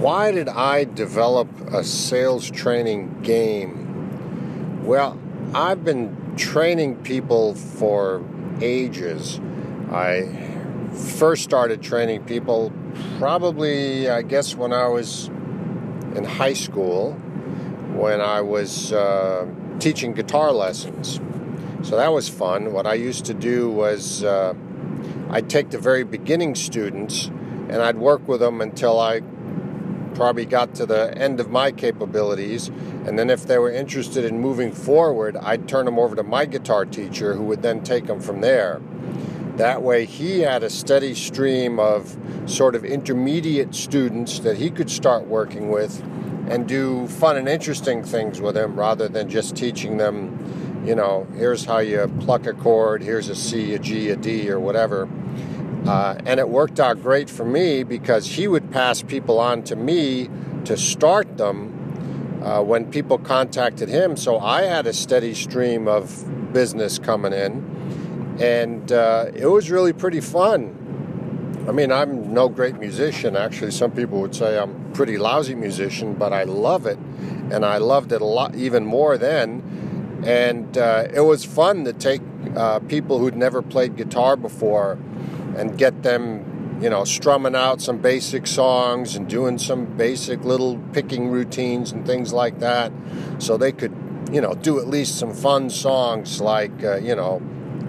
why did I develop a sales training game? Well, I've been training people for ages. I first started training people probably, I guess, when I was in high school, when I was uh, teaching guitar lessons. So that was fun. What I used to do was uh, I'd take the very beginning students and I'd work with them until I probably got to the end of my capabilities. And then if they were interested in moving forward, I'd turn them over to my guitar teacher who would then take them from there. That way, he had a steady stream of sort of intermediate students that he could start working with and do fun and interesting things with them rather than just teaching them, you know, here's how you pluck a chord, here's a C, a G, a D, or whatever. Uh, and it worked out great for me because he would pass people on to me to start them uh, when people contacted him. So I had a steady stream of business coming in and uh, it was really pretty fun. I mean, I'm no great musician. Actually, some people would say I'm a pretty lousy musician, but I love it, and I loved it a lot, even more then. And uh, it was fun to take uh, people who'd never played guitar before and get them, you know, strumming out some basic songs and doing some basic little picking routines and things like that, so they could, you know, do at least some fun songs like, uh, you know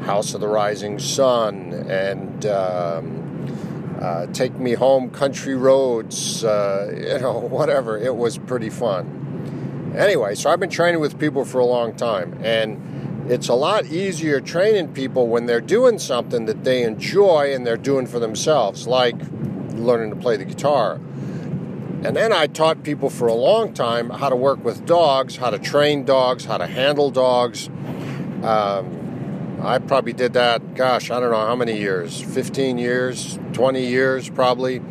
House of the Rising Sun and um, uh, Take Me Home Country Roads, uh, you know, whatever. It was pretty fun. Anyway, so I've been training with people for a long time, and it's a lot easier training people when they're doing something that they enjoy and they're doing for themselves, like learning to play the guitar. And then I taught people for a long time how to work with dogs, how to train dogs, how to handle dogs. Um, I probably did that, gosh, I don't know how many years 15 years, 20 years probably.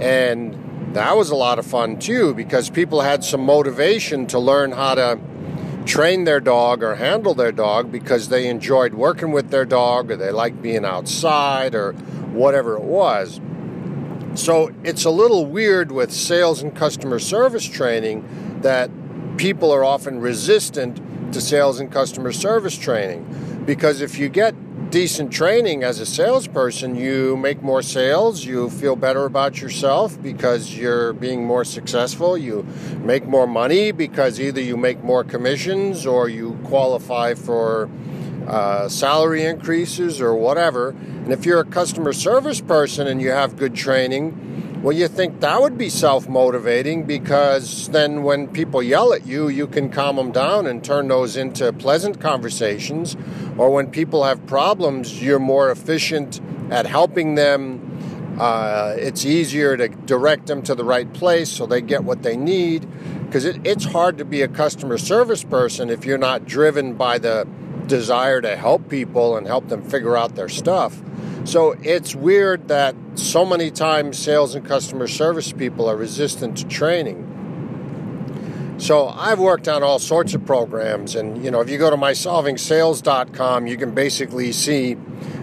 And that was a lot of fun too because people had some motivation to learn how to train their dog or handle their dog because they enjoyed working with their dog or they liked being outside or whatever it was. So it's a little weird with sales and customer service training that people are often resistant to sales and customer service training because if you get decent training as a salesperson, you make more sales, you feel better about yourself because you're being more successful, you make more money because either you make more commissions or you qualify for uh, salary increases or whatever. And if you're a customer service person and you have good training, well, you think that would be self motivating because then when people yell at you, you can calm them down and turn those into pleasant conversations. Or when people have problems, you're more efficient at helping them. Uh, it's easier to direct them to the right place so they get what they need. Because it, it's hard to be a customer service person if you're not driven by the desire to help people and help them figure out their stuff. So it's weird that so many times sales and customer service people are resistant to training. So I've worked on all sorts of programs, and you know, if you go to mysolvingsales.com, you can basically see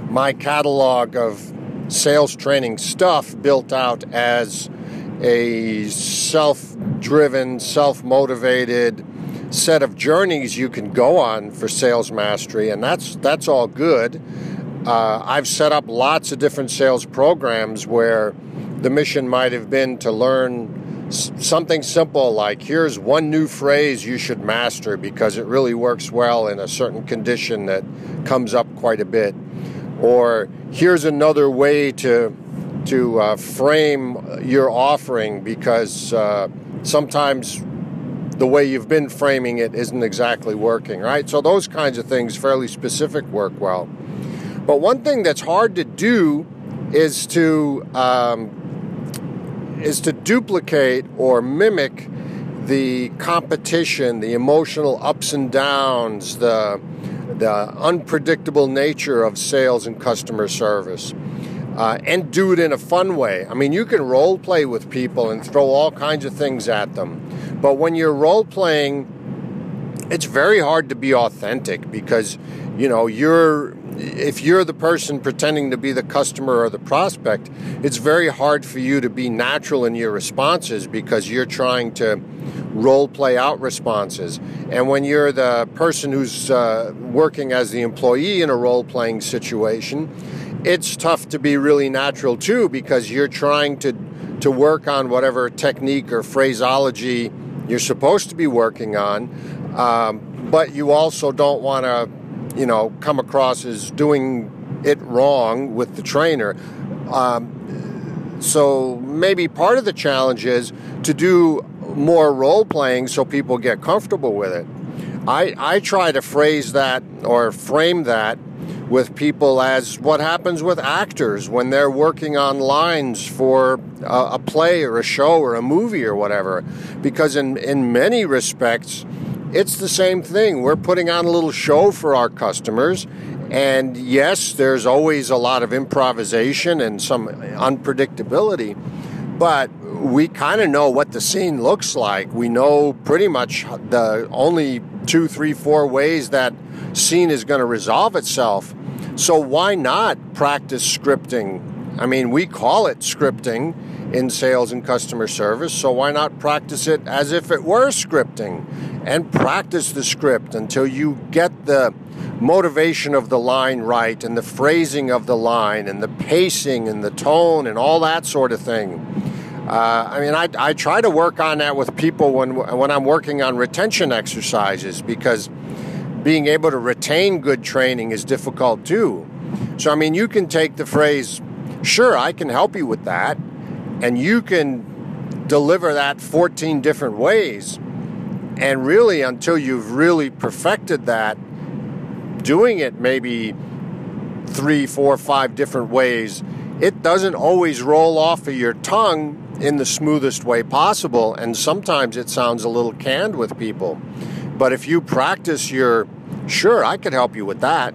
my catalog of sales training stuff built out as a self-driven, self-motivated set of journeys you can go on for sales mastery, and that's that's all good. Uh, I've set up lots of different sales programs where the mission might have been to learn something simple like here's one new phrase you should master because it really works well in a certain condition that comes up quite a bit. Or here's another way to to uh, frame your offering because uh, sometimes the way you've been framing it isn't exactly working right? So those kinds of things fairly specific work well but one thing that's hard to do is to um, is to duplicate or mimic the competition, the emotional ups and downs, the the unpredictable nature of sales and customer service. Uh, and do it in a fun way. I mean, you can role play with people and throw all kinds of things at them. But when you're role playing, it's very hard to be authentic because, you know, you're if you're the person pretending to be the customer or the prospect, it's very hard for you to be natural in your responses because you're trying to role play out responses. And when you're the person who's uh, working as the employee in a role playing situation, it's tough to be really natural too because you're trying to to work on whatever technique or phraseology you're supposed to be working on, um, but you also don't want to you know, come across as doing it wrong with the trainer. Um, so maybe part of the challenge is to do more role playing so people get comfortable with it. I, I try to phrase that or frame that with people as what happens with actors when they're working on lines for a, a play or a show or a movie or whatever. Because in, in many respects, it's the same thing. We're putting on a little show for our customers. And yes, there's always a lot of improvisation and some unpredictability, but we kind of know what the scene looks like. We know pretty much the only two, three, four ways that scene is going to resolve itself. So why not practice scripting? I mean, we call it scripting in sales and customer service, so why not practice it as if it were scripting? And practice the script until you get the motivation of the line right and the phrasing of the line and the pacing and the tone and all that sort of thing. Uh, I mean, I, I try to work on that with people when, when I'm working on retention exercises because being able to retain good training is difficult too. So, I mean, you can take the phrase, sure, I can help you with that, and you can deliver that 14 different ways and really, until you've really perfected that, doing it maybe three, four, five different ways, it doesn't always roll off of your tongue in the smoothest way possible. And sometimes it sounds a little canned with people. But if you practice your, sure, I could help you with that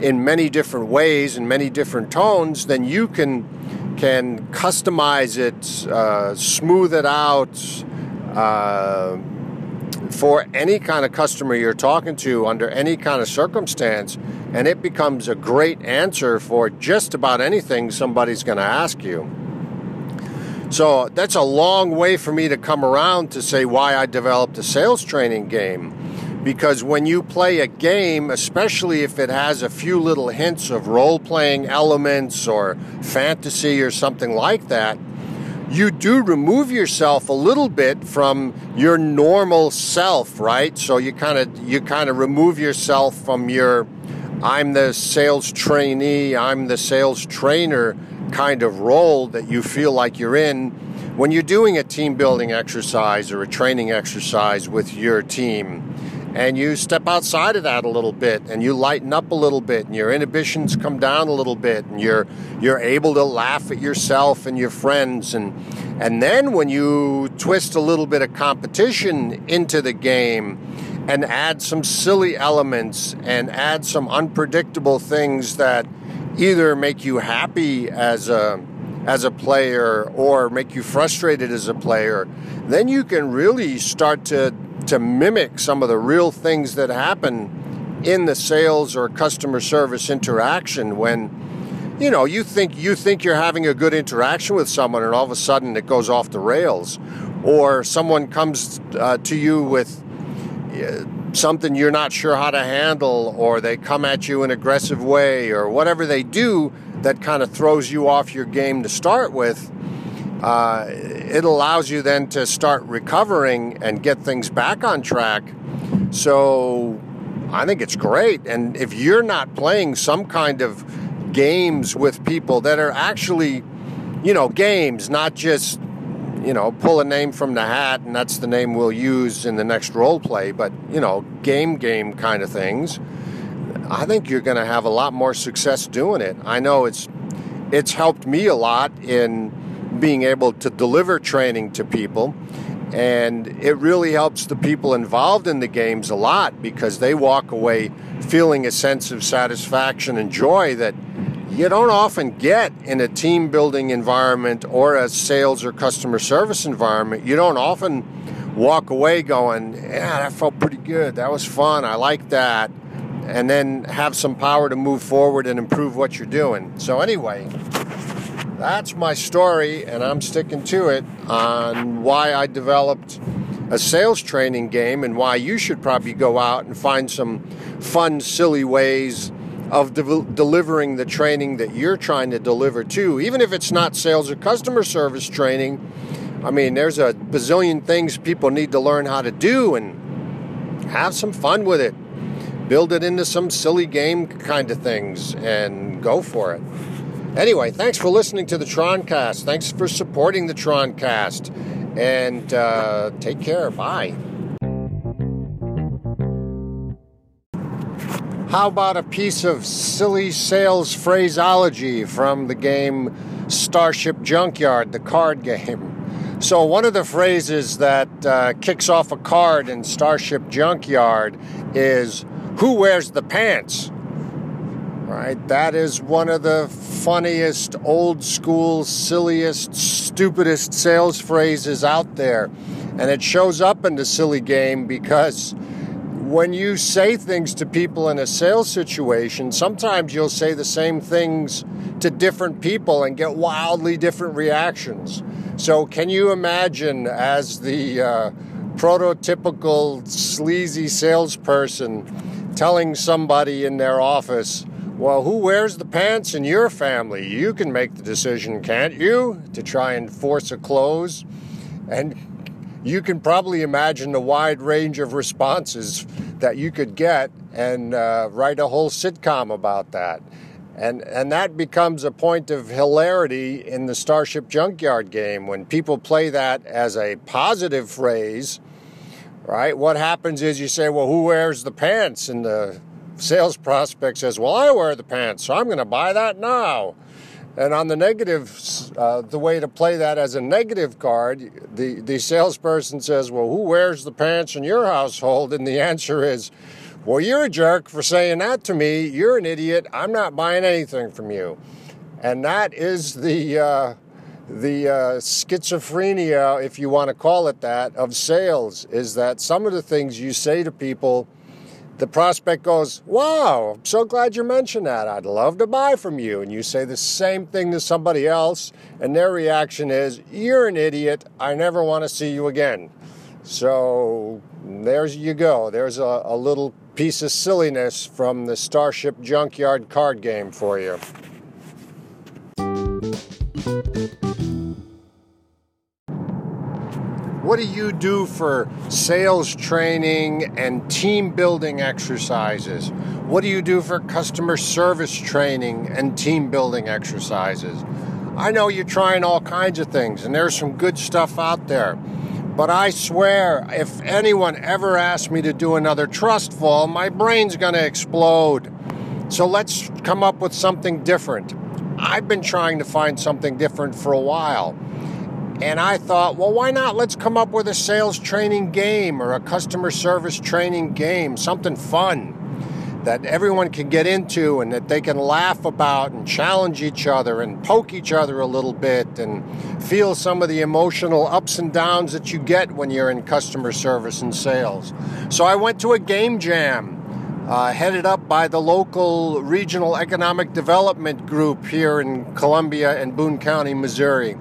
in many different ways in many different tones, then you can can customize it, uh, smooth it out. Uh, for any kind of customer you're talking to under any kind of circumstance, and it becomes a great answer for just about anything somebody's going to ask you. So that's a long way for me to come around to say why I developed a sales training game. Because when you play a game, especially if it has a few little hints of role playing elements or fantasy or something like that, you do remove yourself a little bit from your normal self, right? So you kind of you kind of remove yourself from your I'm the sales trainee, I'm the sales trainer kind of role that you feel like you're in when you're doing a team building exercise or a training exercise with your team and you step outside of that a little bit and you lighten up a little bit and your inhibitions come down a little bit and you're you're able to laugh at yourself and your friends and and then when you twist a little bit of competition into the game and add some silly elements and add some unpredictable things that either make you happy as a as a player or make you frustrated as a player, then you can really start to to mimic some of the real things that happen in the sales or customer service interaction when you know you think you think you're having a good interaction with someone and all of a sudden it goes off the rails. Or someone comes uh, to you with uh, something you're not sure how to handle or they come at you in an aggressive way or whatever they do that kind of throws you off your game to start with uh, it allows you then to start recovering and get things back on track. So I think it's great. And if you're not playing some kind of games with people that are actually, you know, games, not just, you know, pull a name from the hat and that's the name we'll use in the next role play, but, you know, game game kind of things, I think you're going to have a lot more success doing it. I know it's it's helped me a lot in being able to deliver training to people. And it really helps the people involved in the games a lot because they walk away feeling a sense of satisfaction and joy that you don't often get in a team building environment or a sales or customer service environment. You don't often walk away going, Yeah, that felt pretty good. That was fun. I like that. And then have some power to move forward and improve what you're doing. So, anyway, that's my story, and I'm sticking to it on why I developed a sales training game and why you should probably go out and find some fun, silly ways of de- delivering the training that you're trying to deliver to, even if it's not sales or customer service training. I mean, there's a bazillion things people need to learn how to do and have some fun with it. Build it into some silly game kind of things and go for it. Anyway, thanks for listening to the Troncast. Thanks for supporting the Troncast. And uh, take care. Bye. How about a piece of silly sales phraseology from the game Starship Junkyard, the card game? So, one of the phrases that uh, kicks off a card in Starship Junkyard is Who wears the pants? Right? That is one of the funniest, old school, silliest, stupidest sales phrases out there. And it shows up in the silly game because when you say things to people in a sales situation, sometimes you'll say the same things to different people and get wildly different reactions. So, can you imagine as the uh, prototypical sleazy salesperson telling somebody in their office, well, who wears the pants in your family? You can make the decision, can't you? To try and force a close. And you can probably imagine the wide range of responses that you could get and uh, write a whole sitcom about that. And, and that becomes a point of hilarity in the Starship Junkyard game when people play that as a positive phrase, right? What happens is you say, well, who wears the pants? And the sales prospect says, well, I wear the pants, so I'm going to buy that now. And on the negative, uh, the way to play that as a negative card, the, the salesperson says, Well, who wears the pants in your household? And the answer is, Well, you're a jerk for saying that to me. You're an idiot. I'm not buying anything from you. And that is the, uh, the uh, schizophrenia, if you want to call it that, of sales, is that some of the things you say to people the prospect goes, Wow, I'm so glad you mentioned that. I'd love to buy from you. And you say the same thing to somebody else, and their reaction is, You're an idiot. I never want to see you again. So there's you go. There's a, a little piece of silliness from the Starship Junkyard card game for you. What do you do for sales training and team building exercises? What do you do for customer service training and team building exercises? I know you're trying all kinds of things, and there's some good stuff out there. But I swear, if anyone ever asks me to do another trust fall, my brain's going to explode. So let's come up with something different. I've been trying to find something different for a while. And I thought, well, why not? Let's come up with a sales training game or a customer service training game, something fun that everyone can get into and that they can laugh about and challenge each other and poke each other a little bit and feel some of the emotional ups and downs that you get when you're in customer service and sales. So I went to a game jam. Uh, headed up by the local regional economic development group here in Columbia and Boone County, Missouri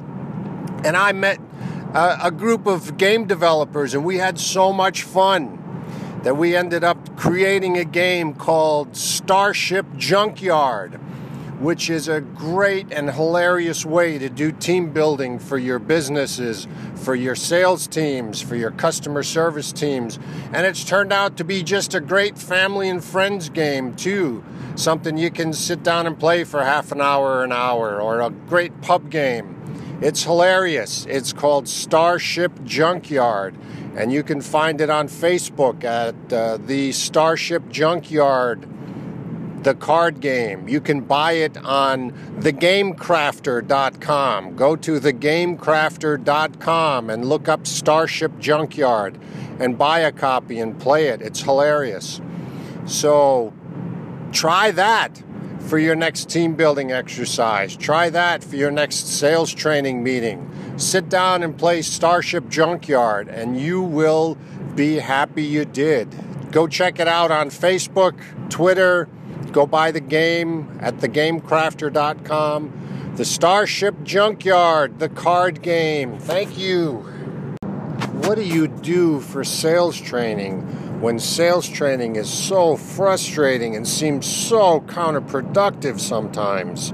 and I met uh, a group of game developers, and we had so much fun that we ended up creating a game called Starship Junkyard, which is a great and hilarious way to do team building for your businesses, for your sales teams, for your customer service teams. And it's turned out to be just a great family and friends game, too. Something you can sit down and play for half an hour an hour, or a great pub game. It's hilarious. It's called Starship Junkyard, and you can find it on Facebook at uh, the Starship Junkyard, the card game. You can buy it on thegamecrafter.com. Go to thegamecrafter.com and look up Starship Junkyard and buy a copy and play it. It's hilarious. So try that for your next team building exercise. Try that for your next sales training meeting. Sit down and play Starship Junkyard, and you will be happy you did. Go check it out on Facebook, Twitter. Go buy the game at thegamecrafter.com. The Starship Junkyard, the card game. Thank you. What do you do for sales training when sales training is so frustrating and seems so counterproductive sometimes?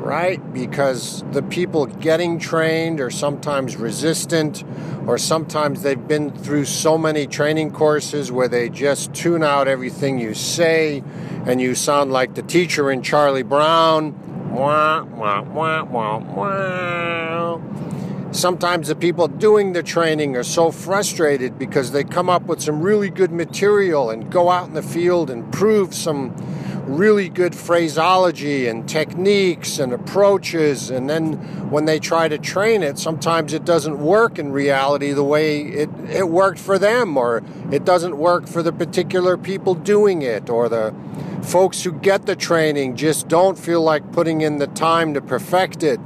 Right? Because the people getting trained are sometimes resistant, or sometimes they've been through so many training courses where they just tune out everything you say and you sound like the teacher in Charlie Brown Wah, wah, wah, wah, wah. Sometimes the people doing the training are so frustrated because they come up with some really good material and go out in the field and prove some really good phraseology and techniques and approaches. And then when they try to train it, sometimes it doesn't work in reality the way it, it worked for them, or it doesn't work for the particular people doing it, or the folks who get the training just don't feel like putting in the time to perfect it.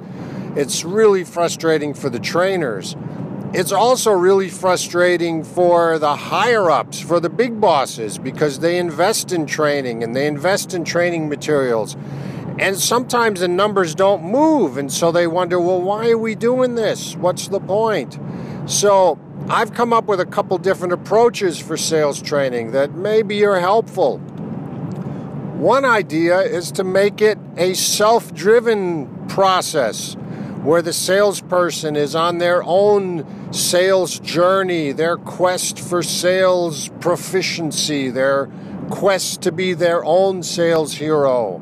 It's really frustrating for the trainers. It's also really frustrating for the higher ups, for the big bosses, because they invest in training and they invest in training materials. And sometimes the numbers don't move, and so they wonder, well, why are we doing this? What's the point? So I've come up with a couple different approaches for sales training that maybe are helpful. One idea is to make it a self driven process where the salesperson is on their own sales journey, their quest for sales proficiency, their quest to be their own sales hero.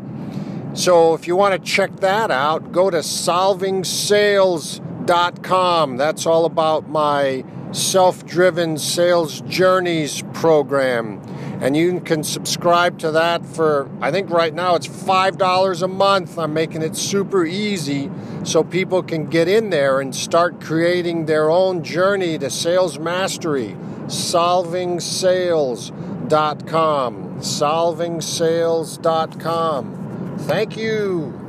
So if you want to check that out, go to solvingsales.com. That's all about my self driven sales journeys program and you can subscribe to that for i think right now it's $5 a month. I'm making it super easy so people can get in there and start creating their own journey to sales mastery. Solvingsales.com solvingsales.com thank you